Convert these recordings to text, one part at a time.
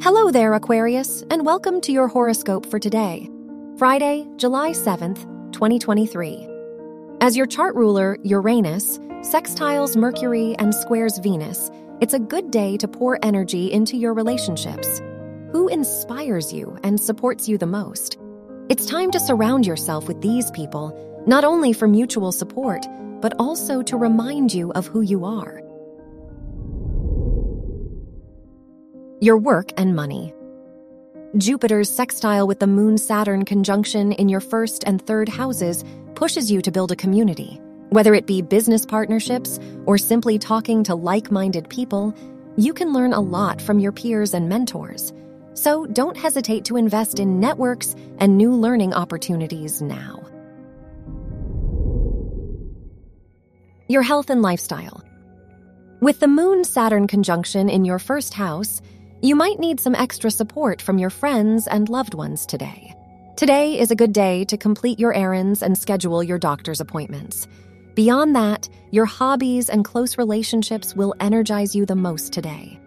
Hello there, Aquarius, and welcome to your horoscope for today, Friday, July 7th, 2023. As your chart ruler, Uranus, sextiles Mercury and squares Venus, it's a good day to pour energy into your relationships. Who inspires you and supports you the most? It's time to surround yourself with these people, not only for mutual support, but also to remind you of who you are. Your work and money. Jupiter's sextile with the Moon Saturn conjunction in your first and third houses pushes you to build a community. Whether it be business partnerships or simply talking to like minded people, you can learn a lot from your peers and mentors. So don't hesitate to invest in networks and new learning opportunities now. Your health and lifestyle. With the Moon Saturn conjunction in your first house, you might need some extra support from your friends and loved ones today. Today is a good day to complete your errands and schedule your doctor's appointments. Beyond that, your hobbies and close relationships will energize you the most today.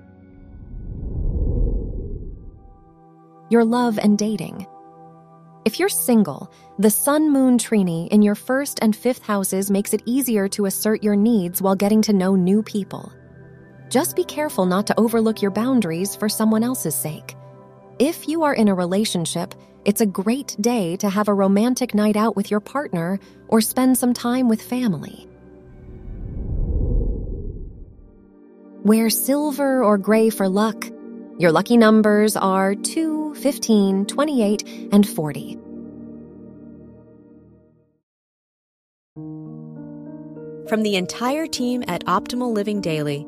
Your love and dating. If you're single, the Sun Moon trine in your first and fifth houses makes it easier to assert your needs while getting to know new people. Just be careful not to overlook your boundaries for someone else's sake. If you are in a relationship, it's a great day to have a romantic night out with your partner or spend some time with family. Wear silver or gray for luck. Your lucky numbers are 2, 15, 28, and 40. From the entire team at Optimal Living Daily,